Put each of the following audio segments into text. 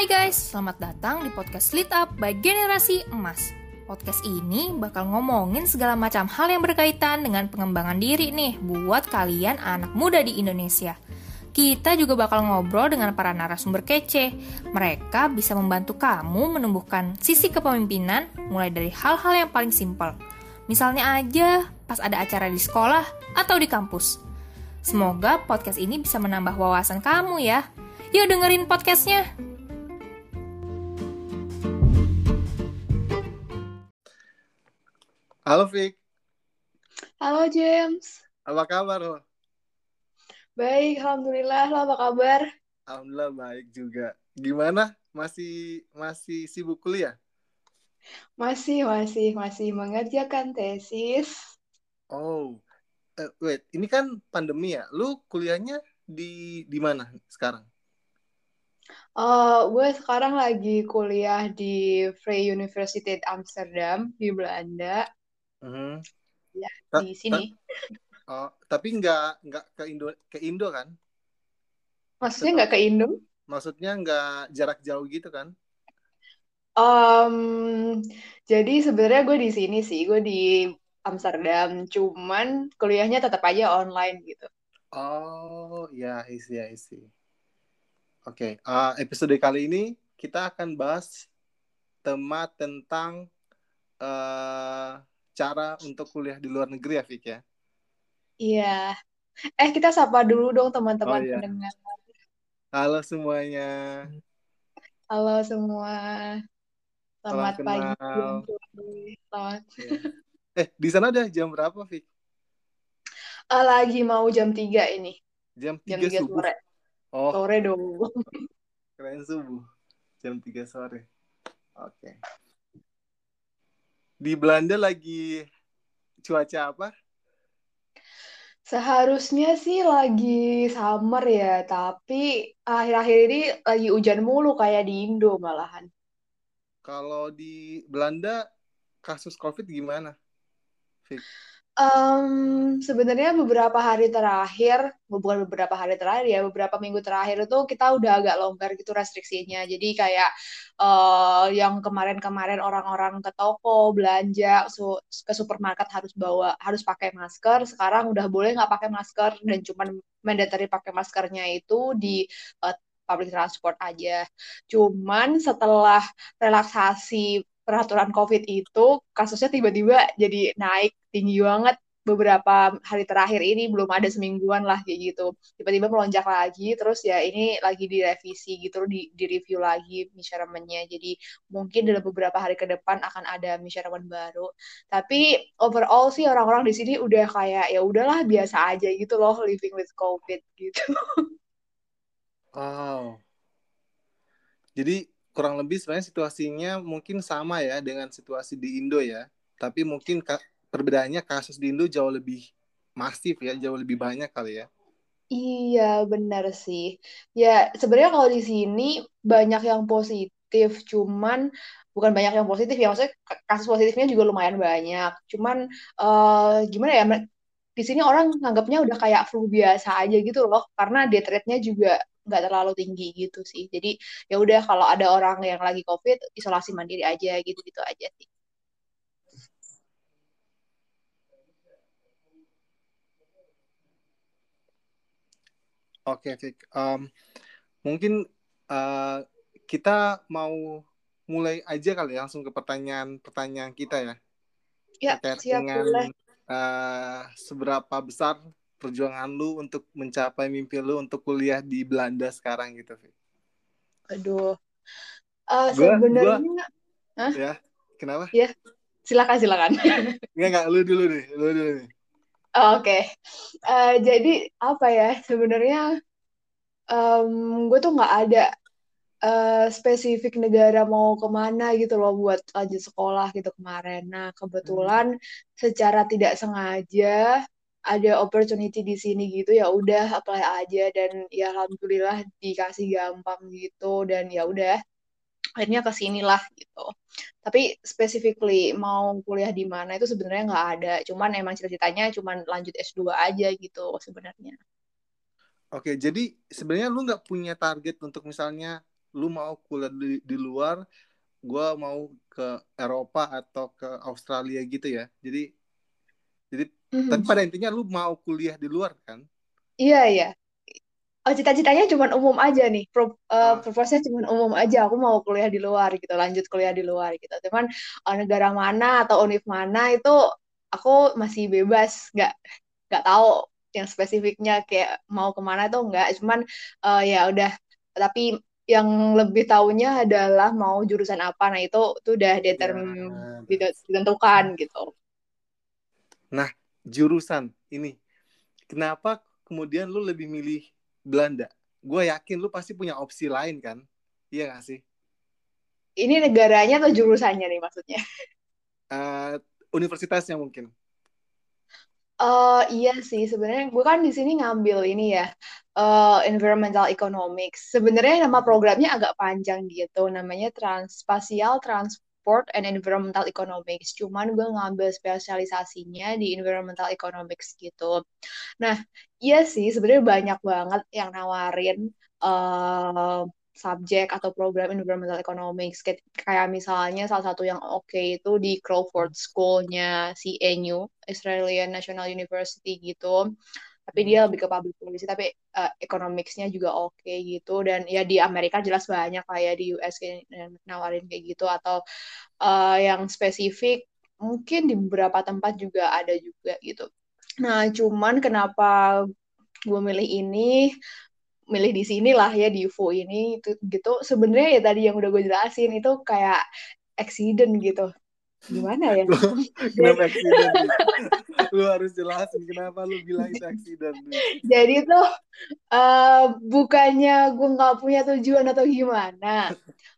Hai guys, selamat datang di podcast Lit Up by Generasi Emas. Podcast ini bakal ngomongin segala macam hal yang berkaitan dengan pengembangan diri nih buat kalian anak muda di Indonesia. Kita juga bakal ngobrol dengan para narasumber kece. Mereka bisa membantu kamu menumbuhkan sisi kepemimpinan mulai dari hal-hal yang paling simpel. Misalnya aja pas ada acara di sekolah atau di kampus. Semoga podcast ini bisa menambah wawasan kamu ya. Yuk dengerin podcastnya. Halo Fik, Halo James, apa kabar lo? baik, alhamdulillah. Lo apa kabar? Alhamdulillah baik juga. Gimana? Masih masih sibuk kuliah? Masih, masih, masih mengerjakan tesis. Oh, eh, wait, ini kan pandemi ya. Lu kuliahnya di di mana sekarang? Eh, gue sekarang lagi kuliah di Vrije Universiteit Amsterdam di Belanda, Mhm. ya Ta- di sini. Oh, tapi nggak nggak ke Indo ke Indo kan? Maksudnya nggak ke Indo? Maksudnya nggak jarak jauh gitu kan? Em, jadi sebenarnya gue di sini sih, gue di Amsterdam. Cuman kuliahnya tetap aja online gitu. Oh, ya, isi ya, isi. Oke, eh, episode kali ini kita akan bahas tema tentang eh cara untuk kuliah di luar negeri ya, Fik ya. Iya. Eh, kita sapa dulu dong Oh teman-teman iya. pendengar. Halo semuanya. Halo semua. Salam Selamat pagi, kenal. Selamat. Ya. Eh, di sana udah jam berapa, Fik? Ah, lagi mau jam 3 ini. Jam Jam 3 3 subuh. sore. Oh, Sore dong. keren subuh. Jam 3 sore. Oke. Di Belanda lagi cuaca apa? Seharusnya sih lagi summer ya, tapi akhir-akhir ini lagi hujan mulu kayak di Indo malahan. Kalau di Belanda kasus COVID gimana, Fik? Em, sebenarnya beberapa hari terakhir, bukan beberapa hari terakhir ya, beberapa minggu terakhir itu kita udah agak longgar gitu restriksinya. Jadi kayak eh, yang kemarin-kemarin orang-orang ke toko belanja su- ke supermarket harus bawa harus pakai masker. Sekarang udah boleh nggak pakai masker dan cuman mandatory pakai maskernya itu di eh, public transport aja. Cuman setelah relaksasi peraturan COVID itu kasusnya tiba-tiba jadi naik tinggi banget beberapa hari terakhir ini belum ada semingguan lah kayak gitu. Tiba-tiba melonjak lagi terus ya ini lagi direvisi gitu di, di review lagi measurement-nya jadi mungkin dalam beberapa hari ke depan akan ada measurement baru. Tapi overall sih orang-orang di sini udah kayak ya udahlah biasa aja gitu loh living with COVID gitu. Oh, jadi kurang lebih sebenarnya situasinya mungkin sama ya dengan situasi di Indo ya. Tapi mungkin perbedaannya kasus di Indo jauh lebih masif ya, jauh lebih banyak kali ya. Iya, benar sih. Ya, sebenarnya kalau di sini banyak yang positif, cuman bukan banyak yang positif ya, maksudnya kasus positifnya juga lumayan banyak. Cuman eh, gimana ya, di sini orang nganggapnya udah kayak flu biasa aja gitu loh, karena death rate-nya juga nggak terlalu tinggi gitu sih. Jadi ya udah kalau ada orang yang lagi COVID, isolasi mandiri aja gitu-gitu aja sih. Oke, Fik. Em, mungkin eh, kita mau mulai aja kali ya, langsung ke pertanyaan-pertanyaan kita ya. Ya, Terkait siap dengan boleh. eh, seberapa besar perjuangan lu untuk mencapai mimpi lu untuk kuliah di Belanda sekarang gitu, Fik. Aduh. Gua, gua, sebenarnya, ya, kenapa? Ya, silakan silakan. Enggak, enggak, lu dulu nih, lu dulu nih. Oke, Eh, jadi apa ya? Sebenarnya em, gue tuh nggak ada eh, spesifik negara mau ke mana gitu loh buat lanjut sekolah gitu kemarin. Nah, Hmm. kebetulan secara tidak sengaja ada opportunity di sini gitu ya udah apply aja dan ya alhamdulillah dikasih gampang gitu dan ya udah akhirnya ke sinilah gitu. Tapi specifically mau kuliah di mana itu sebenarnya nggak ada. Cuman emang cita-citanya cuman lanjut S2 aja gitu sebenarnya. Oke, jadi sebenarnya lu nggak punya target untuk misalnya lu mau kuliah di, di luar gue mau ke Eropa atau ke Australia gitu ya jadi jadi mm-hmm. tapi pada intinya lu mau kuliah di luar kan iya iya oh cita-citanya cuma umum aja nih. Pro, uh, ah. cuma umum aja. Aku mau kuliah di luar gitu lanjut kuliah di luar gitu. Cuman uh, negara mana atau univ mana itu aku masih bebas. Nggak nggak tahu yang spesifiknya kayak mau ke mana tuh nggak. Cuman uh, ya udah. Tapi yang lebih tahunya adalah mau jurusan apa. Nah itu itu udah determ ya, ditentukan gitu. Nah jurusan ini. Kenapa kemudian lu lebih milih Belanda. Gue yakin lu pasti punya opsi lain kan? Iya gak sih? Ini negaranya atau jurusannya nih maksudnya? Uh, universitasnya mungkin. Uh, iya sih, sebenarnya gue kan di sini ngambil ini ya, uh, environmental economics. Sebenarnya nama programnya agak panjang gitu, namanya Transspatial Transport and Environmental Economics. Cuman gue ngambil spesialisasinya di environmental economics gitu. Nah, iya sih, sebenarnya banyak banget yang nawarin uh, subjek atau program environmental economics kayak misalnya salah satu yang oke okay itu di Crawford School-nya CNU Australian National University gitu tapi dia lebih ke public policy tapi uh, economics-nya juga oke okay, gitu. Dan ya di Amerika jelas banyak kayak di US kayak nawarin kayak gitu. Atau uh, yang spesifik mungkin di beberapa tempat juga ada juga gitu. Nah cuman kenapa gue milih ini milih di sini lah ya di UFO ini itu gitu. Sebenarnya ya tadi yang udah gue jelasin itu kayak accident gitu gimana ya? Kenapa accident lu harus jelasin kenapa lu bilang itu accident jadi tuh uh, bukannya gue nggak punya tujuan atau gimana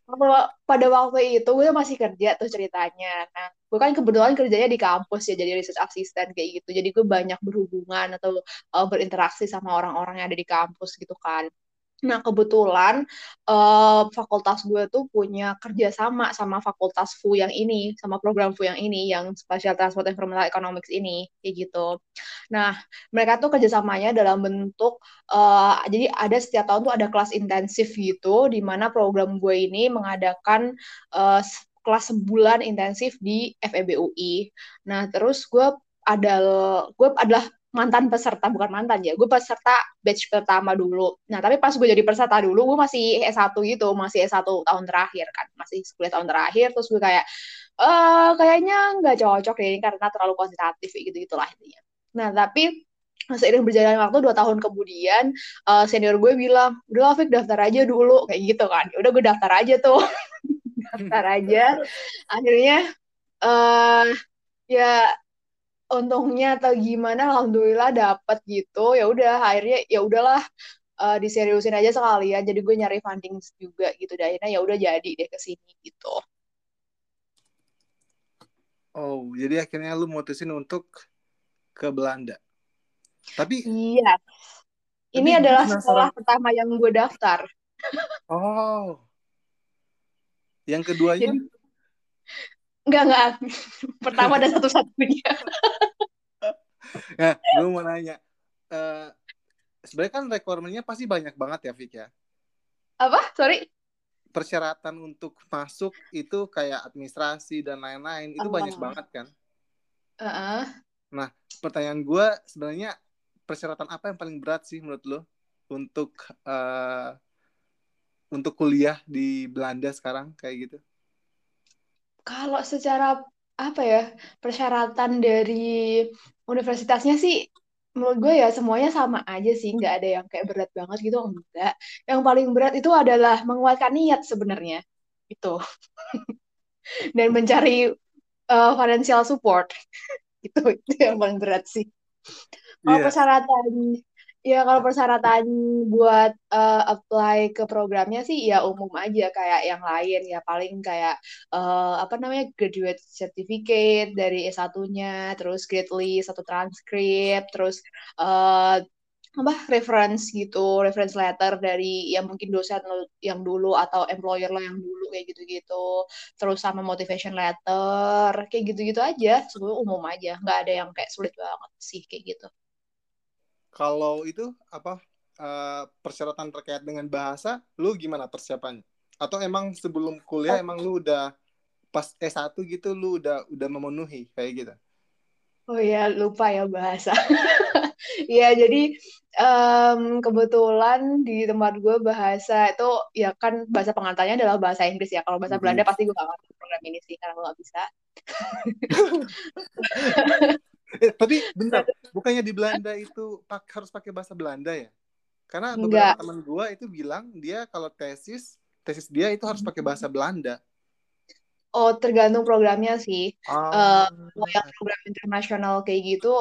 kalau pada waktu itu gue masih kerja tuh ceritanya. Nah gue kan kebetulan kerjanya di kampus ya jadi research assistant kayak gitu. Jadi gue banyak berhubungan atau uh, berinteraksi sama orang-orang yang ada di kampus gitu kan Nah, kebetulan uh, fakultas gue tuh punya kerjasama sama fakultas FU yang ini, sama program FU yang ini, yang Spatial Transport Environmental Economics ini, kayak gitu. Nah, mereka tuh kerjasamanya dalam bentuk, uh, jadi ada setiap tahun tuh ada kelas intensif gitu, di mana program gue ini mengadakan uh, kelas sebulan intensif di FEBUI. Nah, terus gue ada gue adalah mantan peserta bukan mantan ya gue peserta batch pertama dulu. Nah tapi pas gue jadi peserta dulu gue masih S1 gitu masih S1 tahun terakhir kan masih kuliah tahun terakhir terus gue kayak eh kayaknya nggak cocok ini karena terlalu kuantitatif gitu gitulah intinya. Nah tapi seiring berjalan waktu dua tahun kemudian uh, senior gue bilang udah Fik daftar aja dulu kayak gitu kan. Ya udah gue daftar aja tuh. Daftar aja. Akhirnya uh, ya untungnya atau gimana alhamdulillah dapat gitu. Ya udah akhirnya ya udahlah uh, diseriusin aja sekalian. Jadi gue nyari funding juga gitu. Dan akhirnya ya udah jadi deh ke sini gitu. Oh jadi akhirnya lu mutusin untuk ke Belanda. Tapi iya. Ini tapi adalah sekolah pertama yang gue daftar. Oh. Yang keduanya? Jadi, Enggak, enggak. Pertama dan satu-satunya. nah, gue mau nanya. Uh, sebenarnya kan requirementnya pasti banyak banget ya, Fik ya? Apa? Sorry? Persyaratan untuk masuk itu kayak administrasi dan lain-lain. Itu uh. banyak banget kan? Uh -uh. Nah, pertanyaan gue sebenarnya persyaratan apa yang paling berat sih menurut lo untuk uh, untuk kuliah di Belanda sekarang kayak gitu? Kalau secara apa ya persyaratan dari universitasnya sih menurut gue ya semuanya sama aja sih. Nggak ada yang kayak berat banget gitu enggak. Yang paling berat itu adalah menguatkan niat sebenarnya itu dan mencari uh, financial support. Itu itu yang paling berat sih. Kalau yeah. persyaratan Ya kalau persyaratan buat uh, apply ke programnya sih ya umum aja kayak yang lain. Ya paling kayak uh, apa namanya graduate certificate dari S1-nya, terus grade list atau transkrip, terus uh, apa reference gitu, reference letter dari yang mungkin dosen lo yang dulu atau employer lo yang dulu kayak gitu-gitu. Terus sama motivation letter, kayak gitu-gitu aja, sebenarnya umum aja, nggak ada yang kayak sulit banget sih kayak gitu kalau itu apa uh, persyaratan terkait dengan bahasa lu gimana persiapannya Atau emang sebelum kuliah emang lu udah pas S1 gitu lu udah udah memenuhi kayak gitu? Oh ya, lupa ya bahasa. Iya, jadi um, kebetulan di tempat gue bahasa itu ya kan bahasa pengantarnya adalah bahasa Inggris ya. Kalau bahasa Inggris. Belanda pasti gue gak ngerti program ini sih karena gue gak bisa. Eh, tapi bentar, bukannya di Belanda itu pak, harus pakai bahasa Belanda ya? Karena Enggak. beberapa teman gua itu bilang dia kalau tesis tesis dia itu harus pakai bahasa Belanda. Oh, tergantung programnya sih. Ah, Kalau yang program internasional kayak gitu,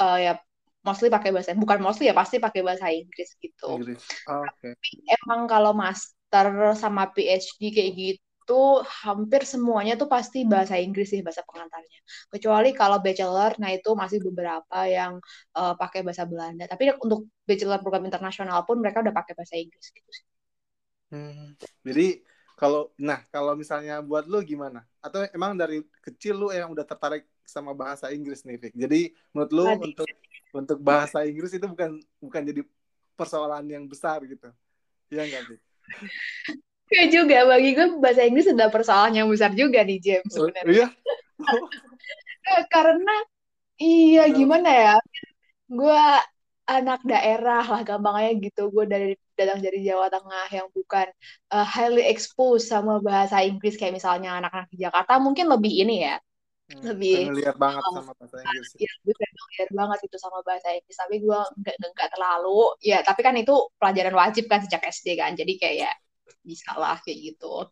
eh, ya mostly pakai bahasa, bukan mostly ya pasti pakai bahasa Inggris gitu. Inggris. Ah, Oke. Emang kalau master sama PhD kayak gitu, hampir semuanya tuh pasti bahasa Inggris sih bahasa pengantarnya. Kecuali kalau bachelor, nah itu masih beberapa yang eh, pakai bahasa Belanda. Tapi untuk bachelor program internasional pun mereka udah pakai bahasa Inggris gitu sih. Hmm. Jadi kalau nah kalau misalnya buat lu gimana? Atau emang dari kecil lu yang udah tertarik sama bahasa Inggris nih, Vic? Jadi menurut lu Tadi. untuk untuk bahasa Inggris itu bukan bukan jadi persoalan yang besar gitu. Iya nggak sih? Ya juga, bagi gue bahasa Inggris adalah persoalan yang besar juga nih, James Oh, sebenarnya. iya. Eh, Karena, iya gimana ya, gue anak daerah lah gampangnya gitu gue dari datang dari Jawa Tengah yang bukan uh, highly exposed sama bahasa Inggris kayak misalnya anak-anak di Jakarta mungkin lebih ini ya Hmm, Lebih- familiar banget Oh. sama bahasa Inggris. ya gue familiar banget itu sama bahasa Inggris tapi gue nggak nggak terlalu ya tapi kan itu pelajaran wajib kan sejak SD kan jadi kayak bisa lah kayak gitu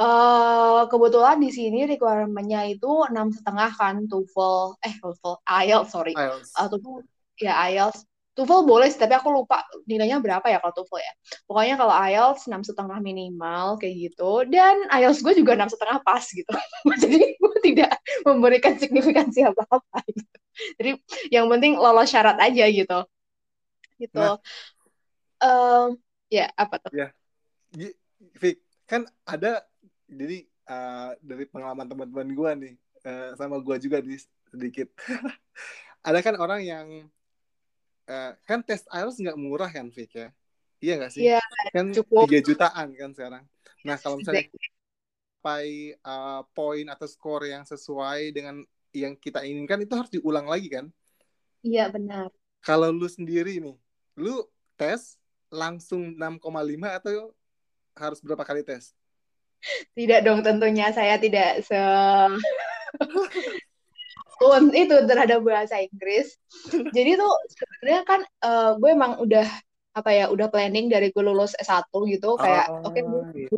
eh kebetulan di sini requirement-nya itu enam setengah kan TOEFL eh TOEFL IELTS sorry IELTS. uh, TOEFL ya IELTS TOEFL boleh sih, tapi aku lupa nilainya berapa ya kalau TOEFL ya. Pokoknya kalau IELTS enam setengah minimal kayak gitu, dan IELTS gue juga enam setengah pas gitu. Jadi gue tidak memberikan signifikansi apa-apa. Gitu. Jadi yang penting lolos syarat aja gitu. Gitu. Nah. Em, ya apa tuh? Gi- Vic, kan ada jadi uh, dari pengalaman teman-teman gua nih uh, sama gua juga di sedikit. ada kan orang yang uh, kan tes IELTS nggak murah kan Vic ya? Iya nggak sih? Iya, kan cukup. 3 jutaan kan sekarang. Nah, kalau misalnya Exactly. sampai uh, poin atau skor yang sesuai dengan yang kita inginkan itu harus diulang lagi kan? Iya benar. Kalau lu sendiri nih, lu tes langsung 6,5 atau harus berapa kali tes? Tidak dong tentunya saya tidak se itu terhadap bahasa Inggris. Jadi tuh sebenarnya kan eh, gue emang udah apa ya udah planning dari gue lulus S1 gitu kayak Oh, oke gue iya.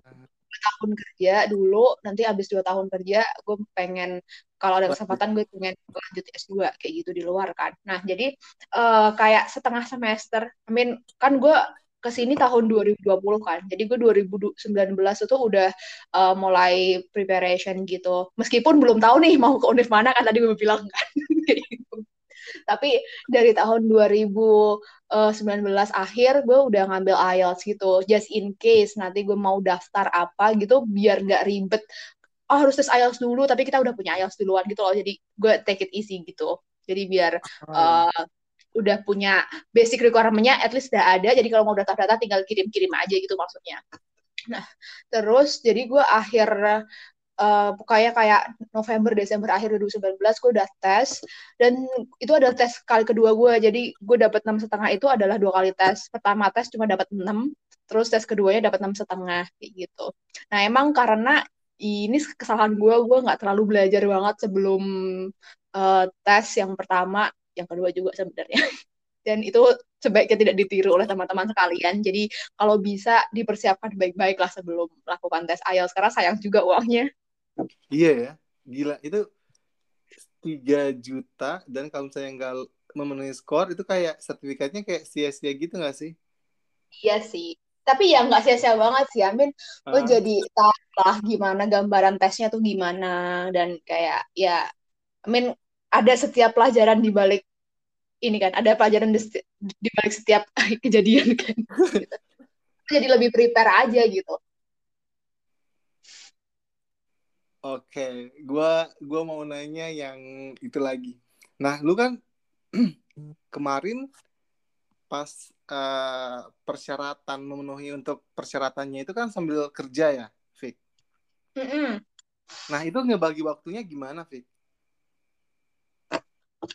dua tahun kerja dulu nanti abis dua tahun kerja gue pengen kalau ada kesempatan gue pengen lanjut S2 kayak gitu di luar kan. Nah, jadi eh, kayak setengah semester, I mean kan gue ke sini tahun 2020 kan. Jadi gue 2019 itu udah eh, mulai preparation gitu. Meskipun belum tahu nih mau ke univ mana kan tadi gue bilang kan. Gitu. Tapi dari tahun 2019 akhir gue udah ngambil IELTS gitu. Just in case nanti gue mau daftar apa gitu biar nggak ribet. Oh harus tes IELTS dulu tapi kita udah punya IELTS duluan gitu loh. Jadi gue take it easy gitu. Jadi biar Oh, uh, udah punya basic requirement-nya at least udah ada. Jadi kalau mau data-data tinggal kirim-kirim aja gitu maksudnya. Nah terus jadi gue akhir uh, kayak kayak November Desember akhir 2019 gue udah tes. Dan itu adalah tes kali kedua gue jadi gue dapat enam setengah itu adalah dua kali tes. Pertama tes cuma dapat 6 terus tes keduanya dapat enam setengah kayak gitu. Nah emang karena ini kesalahan gue gue nggak terlalu belajar banget sebelum uh, tes yang pertama yang kedua juga sebenarnya. Dan itu sebaiknya tidak ditiru oleh teman-teman sekalian. Jadi kalau bisa dipersiapkan baik-baik lah sebelum melakukan tes IELTS. Karena sayang juga uangnya. Iya ya, gila. Itu 3 juta dan kalau misalnya nggak memenuhi skor itu kayak sertifikatnya kayak sia-sia gitu nggak sih? iya sih. Tapi ya nggak sia-sia banget sih Amin. Lo Ah, jadi tahu lah gimana gambaran tesnya tuh gimana. Dan kayak ya Amin ada setiap pelajaran di balik ini kan ada pelajaran di, di balik setiap kejadian kan gitu. jadi lebih prepare aja gitu Oke, gua gua mau nanya yang itu lagi. Nah, lu kan kemarin pas uh, persyaratan memenuhi untuk persyaratannya itu kan sambil kerja ya, Fik. Mm -mm. Nah itu ngebagi waktunya gimana, Fik?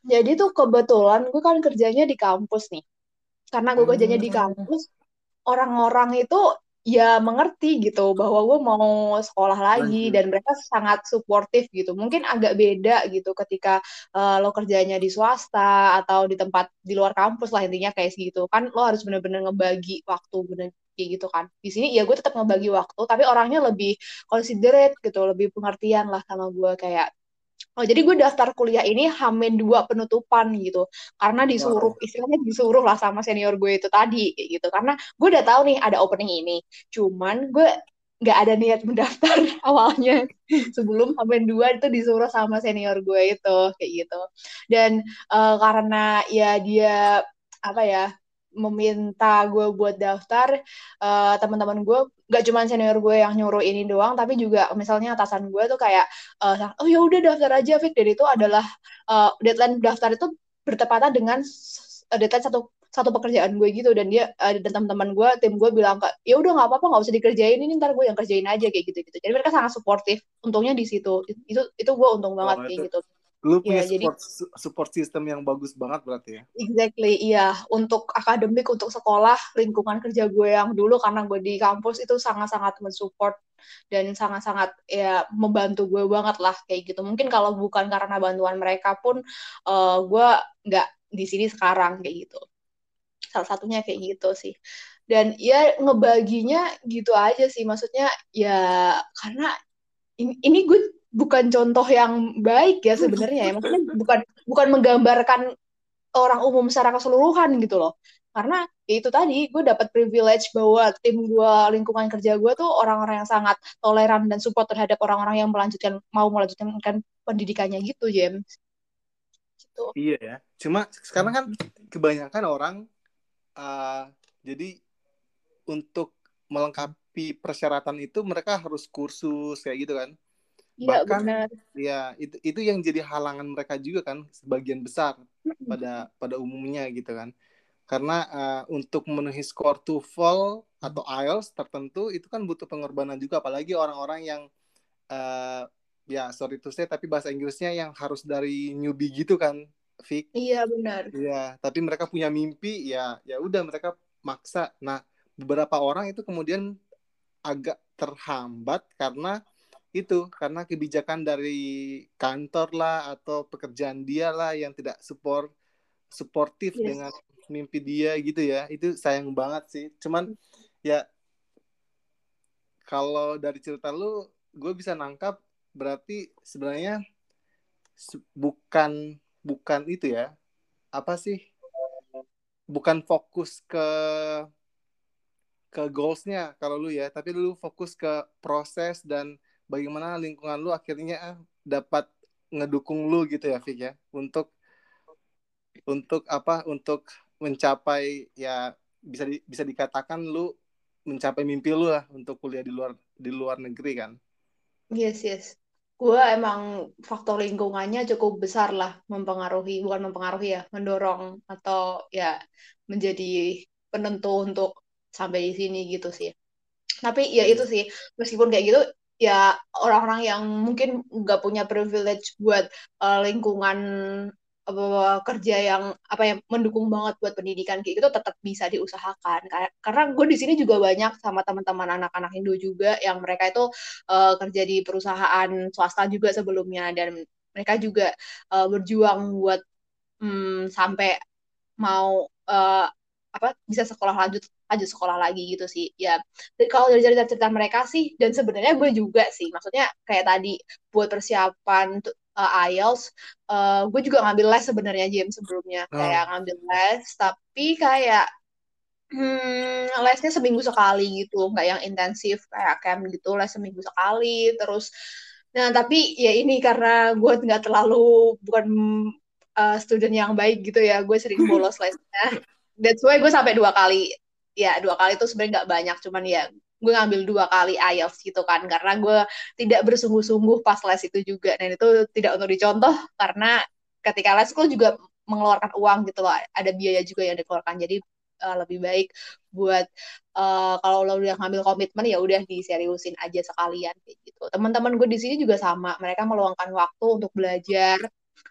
Jadi tuh kebetulan gue kan kerjanya di kampus nih. Karena gue kerjanya di hmm. kampus, orang-orang itu ya mengerti gitu bahwa gue mau sekolah lagi Lanjut. dan mereka sangat suportif gitu. Mungkin agak beda gitu ketika uh, lo kerjanya di swasta atau di tempat di luar kampus lah intinya kayak gitu. Kan lo harus bener-bener ngebagi waktu bener kayak gitu kan. Di sini ya gue tetap ngebagi waktu tapi orangnya lebih considerate gitu, lebih pengertian lah sama gue kayak Oh, jadi gue daftar kuliah ini hamin dua penutupan gitu. Karena disuruh, wow. istilahnya disuruh lah sama senior gue itu tadi gitu. Karena gue udah tahu nih ada opening ini. Cuman gue nggak ada niat mendaftar awalnya sebelum hamin dua itu disuruh sama senior gue itu kayak gitu. Dan uh, karena ya dia apa ya meminta gue buat daftar uh, teman-teman gue gak cuma senior gue yang nyuruh ini doang tapi juga misalnya atasan gue tuh kayak uh, oh ya udah daftar aja Fik. Dan itu adalah uh, deadline daftar itu bertepatan dengan deadline satu satu pekerjaan gue gitu. Dan dia uh, dan teman-teman gue tim gue bilang kak ya udah nggak apa-apa nggak usah dikerjain ini ntar gue yang kerjain aja kayak gitu gitu jadi mereka sangat suportif untungnya di situ. Itu itu gue untung banget oh, kayak gitu Lu punya ya, support, jadi, support system yang bagus banget berarti ya? Exactly, iya. Untuk akademik, untuk sekolah, lingkungan kerja gue yang dulu karena gue di kampus itu sangat-sangat mensupport dan sangat-sangat ya membantu gue banget lah kayak gitu. Mungkin kalau bukan karena bantuan mereka pun uh, gue nggak di sini sekarang kayak gitu. Salah satunya kayak gitu sih. Dan ya ngebaginya gitu aja sih. Maksudnya ya karena ini, ini gue bukan contoh yang baik ya sebenarnya ya. Maksudnya bukan bukan menggambarkan orang umum secara keseluruhan gitu loh. Karena ya itu tadi gue dapat privilege bahwa tim gue lingkungan kerja gue tuh orang-orang yang sangat toleran dan support terhadap orang-orang yang melanjutkan mau melanjutkan pendidikannya gitu James gitu. iya ya. Cuma sekarang kan kebanyakan orang uh, jadi untuk melengkapi persyaratan itu mereka harus kursus kayak gitu kan Iya, bahkan benar. ya itu itu yang jadi halangan mereka juga kan sebagian besar pada pada umumnya gitu kan. Karena uh, untuk memenuhi skor TOEFL atau IELTS tertentu itu kan butuh pengorbanan juga. Apalagi orang-orang yang uh, ya sorry to say tapi bahasa Inggrisnya yang harus dari newbie gitu kan Vic. Iya benar. Iya tapi mereka punya mimpi ya ya udah mereka maksa. Nah beberapa orang itu kemudian agak terhambat karena itu karena kebijakan dari kantor lah atau pekerjaan dia lah yang tidak support suportif yes. dengan mimpi dia gitu ya. Itu sayang banget sih. Cuman ya kalau dari cerita lu gue bisa nangkap berarti sebenarnya bukan bukan itu ya. Apa sih? Bukan fokus ke ke goalsnya kalau lu ya. Tapi lu fokus ke proses dan bagaimana lingkungan lu akhirnya dapat ngedukung lu gitu ya Fik ya? Untuk untuk apa? Untuk mencapai ya bisa di, bisa dikatakan lu mencapai mimpi lu lah untuk kuliah di luar di luar negeri kan? Yes yes. Gue emang faktor lingkungannya cukup besar lah mempengaruhi bukan mempengaruhi ya mendorong atau ya menjadi penentu untuk sampai di sini gitu sih. Tapi ya itu sih meskipun kayak gitu ya orang-orang yang mungkin nggak punya privilege buat uh, lingkungan apa kerja yang apa yang mendukung banget buat pendidikan kayak gitu tetap bisa diusahakan. Karena gue di sini juga banyak sama teman-teman anak-anak Indo juga yang mereka itu uh, kerja di perusahaan swasta juga sebelumnya. Dan mereka juga uh, berjuang buat um, sampai mau uh, apa bisa sekolah lanjut lanjut sekolah lagi gitu sih. Ya kalau dari cerita-cerita mereka sih dan sebenarnya gue juga sih. Maksudnya kayak tadi buat persiapan uh, IELTS uh, gue juga ngambil les sebenarnya James sebelumnya. Oh. kayak ngambil les tapi kayak hmm, lesnya seminggu sekali gitu. Nggak yang intensif kayak camp gitu les seminggu sekali terus nah tapi ya ini karena gue nggak terlalu bukan uh, student yang baik gitu ya gue sering bolos lesnya. That's why gue sampai dua kali ya dua kali itu sebenarnya nggak banyak cuman ya gue ngambil dua kali IELTS gitu kan karena gue tidak bersungguh-sungguh pas les itu juga. Dan itu tidak untuk dicontoh karena ketika les gue juga mengeluarkan uang gitu loh ada biaya juga yang dikeluarkan. Jadi uh, lebih baik buat uh, kalau lo udah ngambil komitmen ya udah diseriusin aja sekalian gitu. Teman-teman gue di sini juga sama mereka meluangkan waktu untuk belajar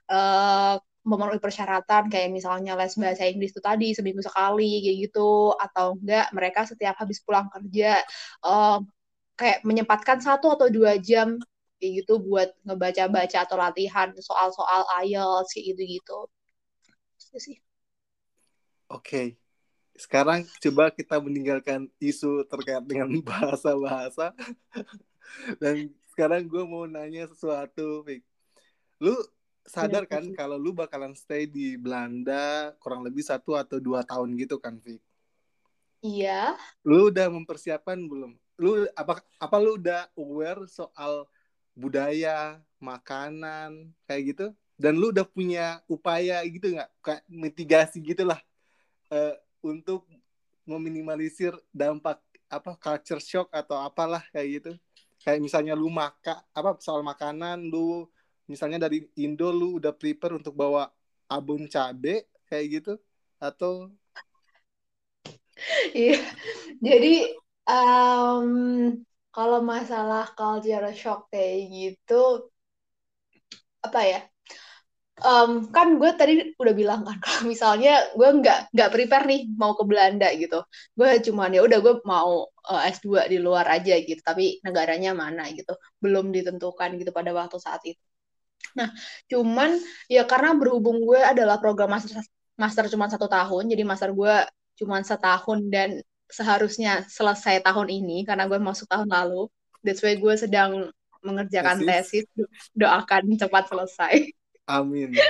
uh, memenuhi persyaratan kayak misalnya les bahasa Inggris itu tadi seminggu sekali kayak gitu atau enggak mereka setiap habis pulang kerja uh, kayak menyempatkan satu atau dua jam kayak gitu buat ngebaca-baca atau latihan soal-soal IELTS kayak gitu-gitu. sih. Oke. Sekarang coba kita meninggalkan isu terkait dengan bahasa-bahasa. Dan sekarang gue mau nanya sesuatu. Lu sadar kan kalau lu bakalan stay di Belanda kurang lebih satu atau dua tahun gitu kan, Vic? Iya. Lu udah mempersiapkan belum? Lu apa apa lu udah aware soal budaya, makanan, kayak gitu? Dan lu udah punya upaya gitu nggak? Kayak mitigasi gitulah uh, untuk meminimalisir dampak apa culture shock atau apalah kayak gitu. Kayak misalnya lu maka apa soal makanan lu misalnya dari Indo lu udah prepare untuk bawa abon cabe kayak gitu? Atau Iya. Jadi um, kalau masalah culture shock kayak gitu apa ya? Um, kan gue tadi udah bilang kan kalau misalnya gue nggak nggak prepare nih mau ke Belanda gitu. Gue cuma ya udah gue mau uh, eh, S2 di luar aja gitu tapi negaranya mana gitu. Belum ditentukan gitu pada waktu saat itu nah cuman ya karena berhubung gue adalah program master master cuma satu tahun jadi master gue cuma setahun dan seharusnya selesai tahun ini karena gue masuk tahun lalu. That's why gue sedang mengerjakan tesis. tesis. Doakan cepat selesai. Amin.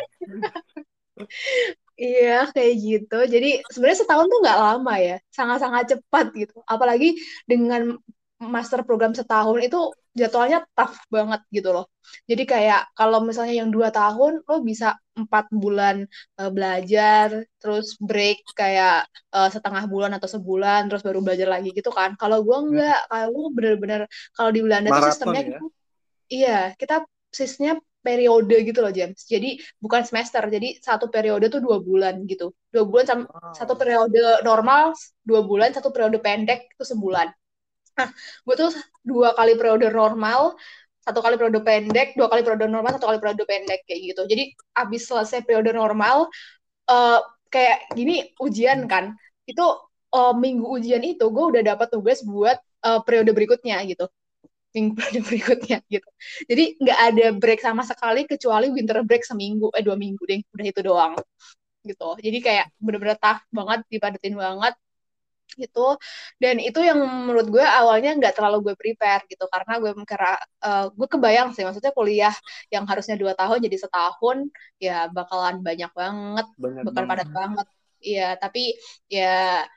Iya kayak gitu. Jadi sebenarnya setahun tuh nggak lama ya, sangat-sangat cepat gitu. Apalagi dengan master program setahun itu jadwalnya tough banget gitu loh. Jadi kayak kalau misalnya yang dua tahun lo bisa empat bulan uh, belajar, terus break kayak uh, setengah bulan atau sebulan, terus baru belajar lagi gitu kan. Kalau gue enggak, hmm. kalau gue bener-bener kalau di Belanda tuh sistemnya ya? gitu, iya kita sistemnya periode gitu loh James. Jadi bukan semester, jadi satu periode tuh dua bulan gitu. Dua bulan sama wow. satu periode normal dua bulan, satu periode pendek itu sebulan. Gue tuh dua kali periode normal, satu kali periode pendek, dua kali periode normal, satu kali periode pendek kayak gitu. Jadi abis selesai periode normal, uh, kayak gini ujian kan, itu uh, minggu ujian itu gue udah dapat tugas buat uh, periode berikutnya gitu minggu periode berikutnya gitu. Jadi nggak ada break sama sekali kecuali winter break seminggu, eh dua minggu deh, udah itu doang gitu. Jadi kayak bener-bener tough banget, dipadetin banget gitu. Dan itu yang menurut gue awalnya nggak terlalu gue prepare gitu. Karena gue kira uh, gue kebayang sih maksudnya kuliah yang harusnya dua tahun jadi setahun ya bakalan banyak banget banyak bakal padat banget. iya tapi ya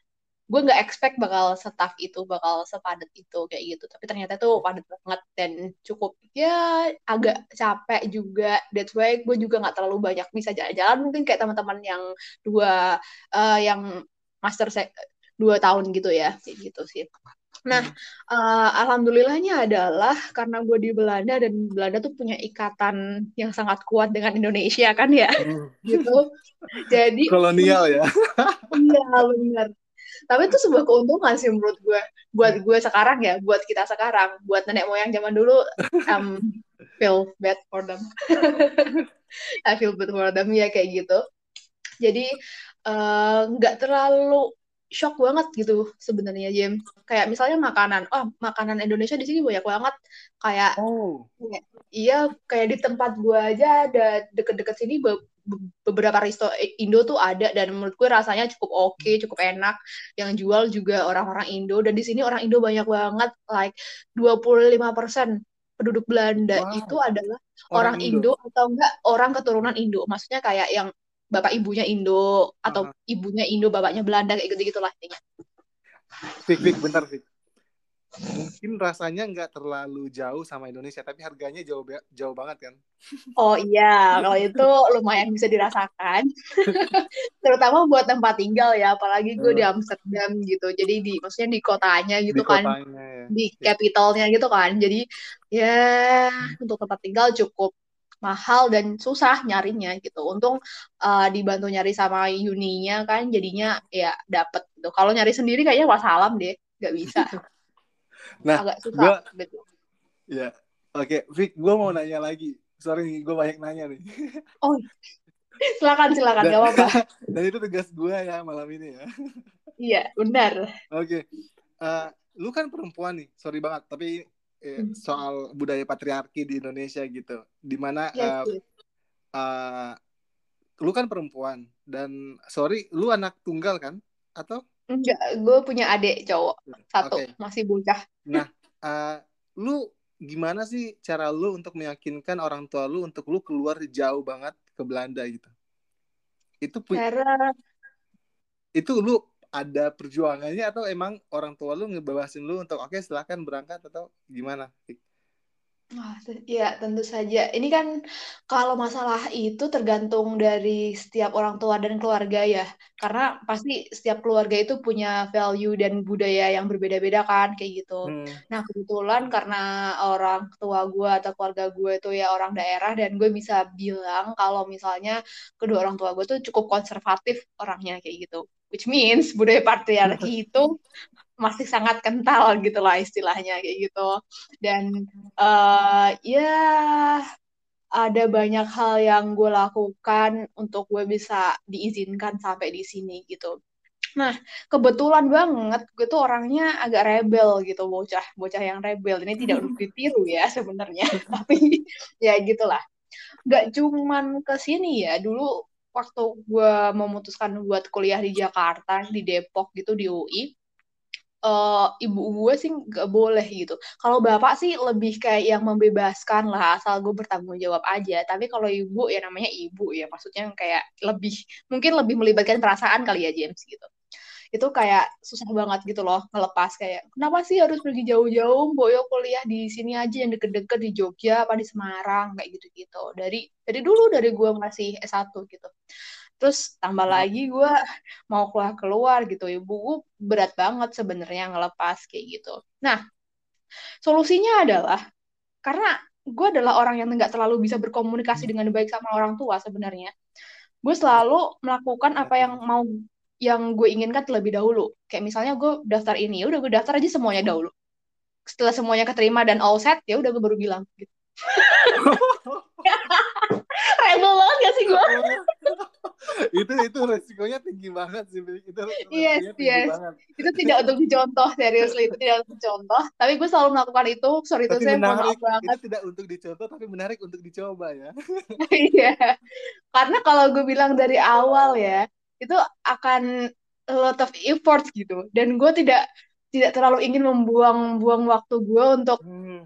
gue nggak expect bakal setaf itu bakal sepadat itu kayak gitu. Tapi ternyata tuh padat banget dan cukup ya agak capek juga. That's why gue juga nggak terlalu banyak bisa jalan-jalan. Mungkin kayak teman-teman yang dua uh, yang master dua tahun gitu ya kayak gitu sih Nah, uh, alhamdulillahnya adalah karena gue di Belanda dan Belanda tuh punya ikatan yang sangat kuat dengan Indonesia kan ya, hmm. gitu. Jadi kolonial ya. Iya benar. Tapi itu sebuah keuntungan sih menurut gue, buat gue sekarang ya, buat kita sekarang, buat nenek moyang zaman dulu, um, feel bad for them. I feel bad for them ya kayak gitu. Jadi eh, nggak uh, terlalu shock banget gitu sebenarnya James. Kayak misalnya makanan, oh makanan Indonesia di sini banyak banget. Kayak, oh. iya kayak di tempat gue aja ada deket-deket sini be beberapa resto Indo tuh ada dan menurut gue rasanya cukup oke, okay, cukup enak. Yang jual juga orang-orang Indo dan di sini orang Indo banyak banget, like 25% penduduk Belanda wow. itu adalah orang, orang Indo. Indo atau enggak orang keturunan Indo. Maksudnya kayak yang bapak ibunya Indo atau uh-huh. ibunya Indo bapaknya Belanda kayak gitu gitulah intinya Fik Fik bentar Fik mungkin rasanya nggak terlalu jauh sama Indonesia tapi harganya jauh jauh banget kan oh iya kalau itu lumayan bisa dirasakan terutama buat tempat tinggal ya apalagi gue uh. di Amsterdam gitu jadi di maksudnya di kotanya gitu di kan kotanya, ya. di capitalnya gitu kan jadi ya hmm. untuk tempat tinggal cukup mahal dan susah nyarinya gitu. Untung uh, dibantu nyari sama Uninya kan jadinya ya dapet gitu kalau nyari sendiri kayaknya wassalam deh nggak bisa Nah, agak susah gua- gitu. Ya, oke, Vic, gue mau nanya lagi. Sorry, gue banyak nanya nih. oh silakan silakan Dan- gak apa-apa Dan itu tugas gue ya malam ini ya. iya benar Oke, Eh, lu kan perempuan nih, sorry banget, tapi Hmm. soal budaya patriarki di Indonesia gitu, di mana Yes, eh, eh, lu kan perempuan dan sorry, lu anak tunggal kan? Atau enggak gue punya adik cowok satu Oke. masih bocah eh, lu gimana sih cara lu untuk meyakinkan orang tua lu untuk lu keluar jauh banget ke Belanda gitu? Itu cara itu lu ada perjuangannya atau emang orang tua lu ngebebasin lu untuk oke silahkan berangkat atau gimana? Wah, ya tentu saja. Ini kan kalau masalah itu tergantung dari setiap orang tua dan keluarga ya. Karena pasti setiap keluarga itu punya value dan budaya yang berbeda-beda kan, kayak gitu. Hmm. Nah, kebetulan karena orang tua gue atau keluarga gue itu ya orang daerah dan gue bisa bilang kalau misalnya kedua orang tua gue tuh cukup konservatif orangnya kayak gitu. Which means budaya patriarki itu masih sangat kental gitu lah istilahnya kayak gitu. Dan eh ya ada banyak hal yang gue lakukan untuk gue bisa diizinkan sampai di sini gitu. Nah, kebetulan banget gue tuh orangnya agak rebel gitu, bocah, bocah yang rebel. Ini tidak untuk ditiru ya sebenarnya, tapi ya gitulah. Gak cuman ke sini ya, dulu waktu gue memutuskan buat kuliah di Jakarta, di Depok gitu, di UI, eh, ibu gue sih nggak boleh gitu. Kalau bapak sih lebih kayak yang membebaskan lah, asal gue bertanggung jawab aja. Tapi kalau ibu ya namanya ibu ya, maksudnya kayak lebih mungkin lebih melibatkan perasaan kali ya James gitu. Itu kayak susah banget gitu loh ngelepas kayak kenapa sih harus pergi jauh-jauh, Boyo kuliah di sini aja yang deket-deket di Jogja apa di Semarang? Kayak gitu-gitu. Dari dari dulu dari gue masih S1 gitu. Terus tambah lagi gue mau keluar keluar gitu ibu gue berat banget sebenarnya ngelepas kayak gitu. Nah solusinya adalah karena gue adalah orang yang nggak terlalu bisa berkomunikasi dengan baik sama orang tua sebenarnya. Gue selalu melakukan apa yang mau yang gue inginkan terlebih dahulu. Kayak misalnya gue daftar ini ya udah gue daftar aja semuanya dahulu. Setelah semuanya keterima dan all set ya udah gue baru bilang gitu. Rebel banget gak sih gue itu itu resikonya tinggi banget sih itu Yes, yes. banget. Itu tidak untuk dicontoh seriously. Itu tidak untuk dicontoh. Tapi gue selalu melakukan itu. Sorry itu tapi saya mohon menarik. maaf banget. Itu tidak untuk dicontoh tapi menarik untuk dicoba ya. Iya. Karena kalau gue bilang dari awal ya itu akan a lot of effort gitu. Dan gue tidak tidak terlalu ingin membuang-buang waktu gue untuk Hmm.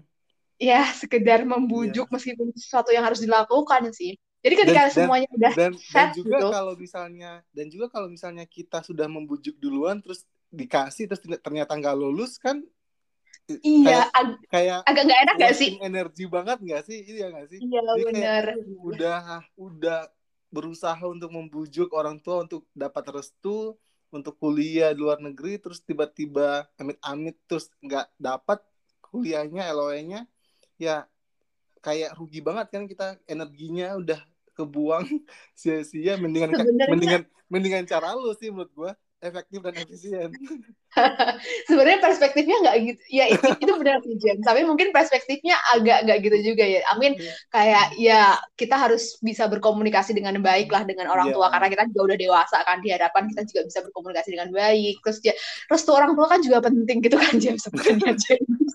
ya sekedar membujuk meskipun sesuatu yang harus dilakukan sih. Jadi ketika Dan- dan- semuanya udah dan dan set juga gitu. kalau misalnya dan juga kalau misalnya kita sudah membujuk duluan terus dikasih terus ternyata nggak lulus kan iya ag- kayak agak nggak enak gak sih? energi banget nggak sih? Iya nggak sih? Iya kayak, benar udah udah berusaha untuk membujuk orang tua untuk dapat restu untuk kuliah di luar negeri terus tiba-tiba amit-amit terus nggak dapat kuliahnya LOE-nya ya kayak rugi banget kan kita energinya udah kebuang sia-sia mendingan mendingan mendingan cara lu sih menurut gua efektif dan efisien. Sebenarnya perspektifnya nggak gitu. Ya itu, itu benar sih Jen. Tapi mungkin perspektifnya agak nggak gitu juga ya. Amin Iya. kayak ya kita harus bisa berkomunikasi dengan baik lah dengan orang Iya. tua. Karena kita juga udah dewasa kan di hadapan kita juga bisa berkomunikasi dengan baik. Terus ya restu orang tua kan juga penting gitu kan James sebenarnya James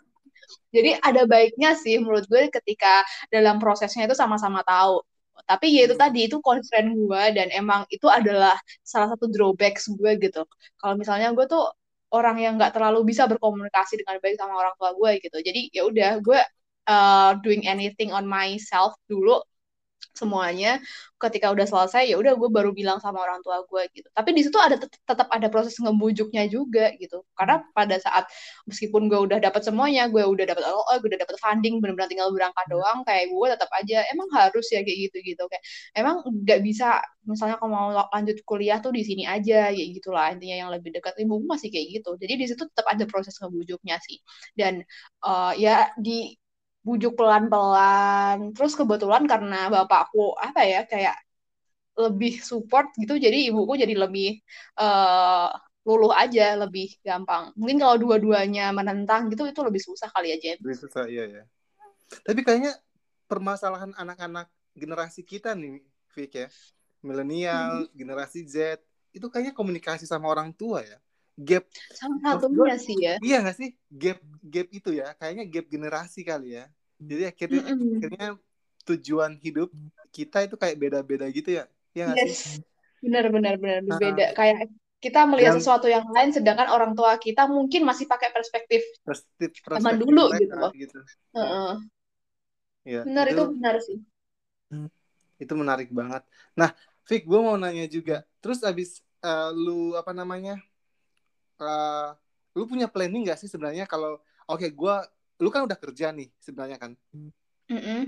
jadi ada baiknya sih menurut gue ketika dalam prosesnya itu sama-sama tahu tapi ya itu Hmm. tadi itu concern gue dan emang itu adalah salah satu drawbacks gue gitu kalau misalnya gue tuh orang yang nggak terlalu bisa berkomunikasi dengan baik sama orang tua gue gitu jadi ya udah gue uh, doing anything on myself dulu semuanya ketika udah selesai ya udah gue baru bilang sama orang tua gue gitu. Tapi di situ ada tet- tetap ada proses ngebujuknya juga gitu. Karena pada saat meskipun gue udah dapat semuanya gue udah dapat oh gue udah dapat funding benar-benar tinggal berangkat doang kayak gue tetap aja emang harus ya? kayak gitu gitu kayak emang nggak bisa misalnya kalau mau lanjut kuliah tuh di sini aja kayak gitulah intinya yang lebih dekat. Ibu masih kayak gitu. Jadi di situ tetap ada proses ngebujuknya sih. Dan eh, ya di bujuk pelan-pelan. Terus kebetulan karena bapakku apa ya kayak lebih support gitu, jadi ibuku jadi lebih eh luluh aja lebih gampang. Mungkin kalau dua-duanya menentang gitu itu lebih susah kali ya James. Lebih susah iya ya. Tapi kayaknya permasalahan anak-anak generasi kita nih, Vic ya, milenial, hmm. generasi Z, itu kayaknya komunikasi sama orang tua ya. Gap. Salah satunya sih ya. Iya nggak sih? Gap gap itu ya, kayaknya gap generasi kali ya. Jadi akhirnya, mm -mm. akhirnya tujuan hidup kita itu kayak beda-beda gitu ya. Iya nggak yes. sih? Benar benar benar berbeda. Uh, kayak kita melihat yang, sesuatu yang lain sedangkan orang tua kita mungkin masih pakai perspektif perspektif, zaman dulu gitu loh. Gitu. Uh -uh. Ya, benar itu, itu benar sih. Itu menarik banget. Nah, Vic, gue mau nanya juga. Terus abis uh, lu apa namanya? Uh, lu punya planning gak sih sebenarnya kalau oke okay, gue lu kan udah kerja nih sebenarnya kan. Mm -mm.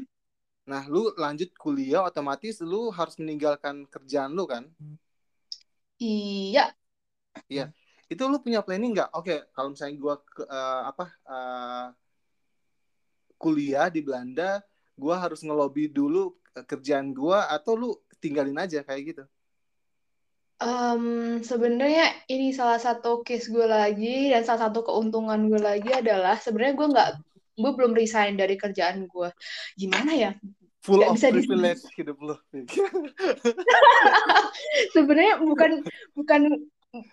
Nah, lu lanjut kuliah otomatis lu harus meninggalkan kerjaan lu kan? Iya, Iya. Itu lu punya planning nggak? Oke, okay, kalau misalnya gua ke, uh, apa uh, kuliah di Belanda, gua harus ngelobi dulu kerjaan gua atau lu tinggalin aja kayak gitu? Um, sebenarnya ini salah satu case gue lagi dan salah satu keuntungan gue lagi adalah sebenarnya gue nggak gue belum resign dari kerjaan gue. Gimana ya? Full gak of bisa privilege hidup lo sebenarnya bukan bukan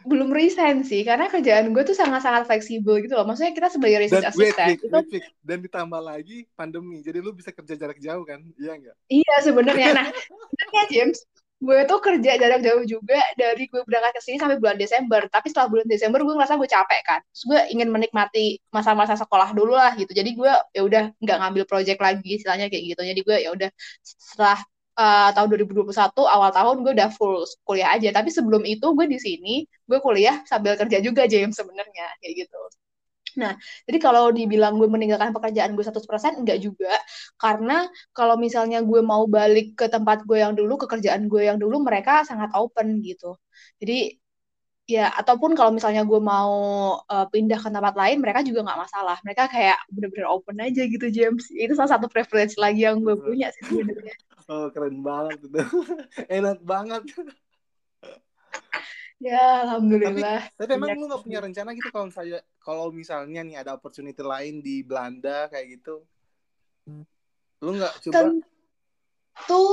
belum resign sih karena kerjaan gue tuh sangat-sangat fleksibel gitu loh. Maksudnya kita sebagai research dan, assistant wait, wait, wait, dan ditambah lagi pandemi jadi lu bisa kerja jarak jauh kan? Iya enggak iya sebenarnya. Nah sebenarnya James gue tuh kerja jarak jauh juga dari gue berangkat ke sini sampai bulan Desember. Tapi setelah bulan Desember gue ngerasa gue capek kan? Terus gue ingin menikmati masa-masa sekolah dulu lah gitu. Jadi gue ya udah nggak ngambil project lagi istilahnya kayak gitu. Jadi gue ya udah setelah uh, tahun 2021 awal tahun gue udah full kuliah aja. Tapi sebelum itu gue di sini gue kuliah sambil kerja juga James sebenarnya kayak gitu Nah, jadi kalau dibilang gue meninggalkan pekerjaan gue 100% enggak juga. Karena kalau misalnya gue mau balik ke tempat gue yang dulu, ke kerjaan gue yang dulu, mereka sangat open gitu. Jadi, ya, ataupun kalau misalnya gue mau uh, pindah ke tempat lain, mereka juga nggak masalah. Mereka kayak bener-bener open aja gitu, James. Itu salah satu privilege lagi yang gue punya sih sebenarnya. Oh, keren banget. Enak banget. Ya, alhamdulillah. Tapi, tapi emang lu gak punya rencana gitu kalau misalnya kalau misalnya nih ada opportunity lain di Belanda kayak gitu. Lu nggak coba? Tentu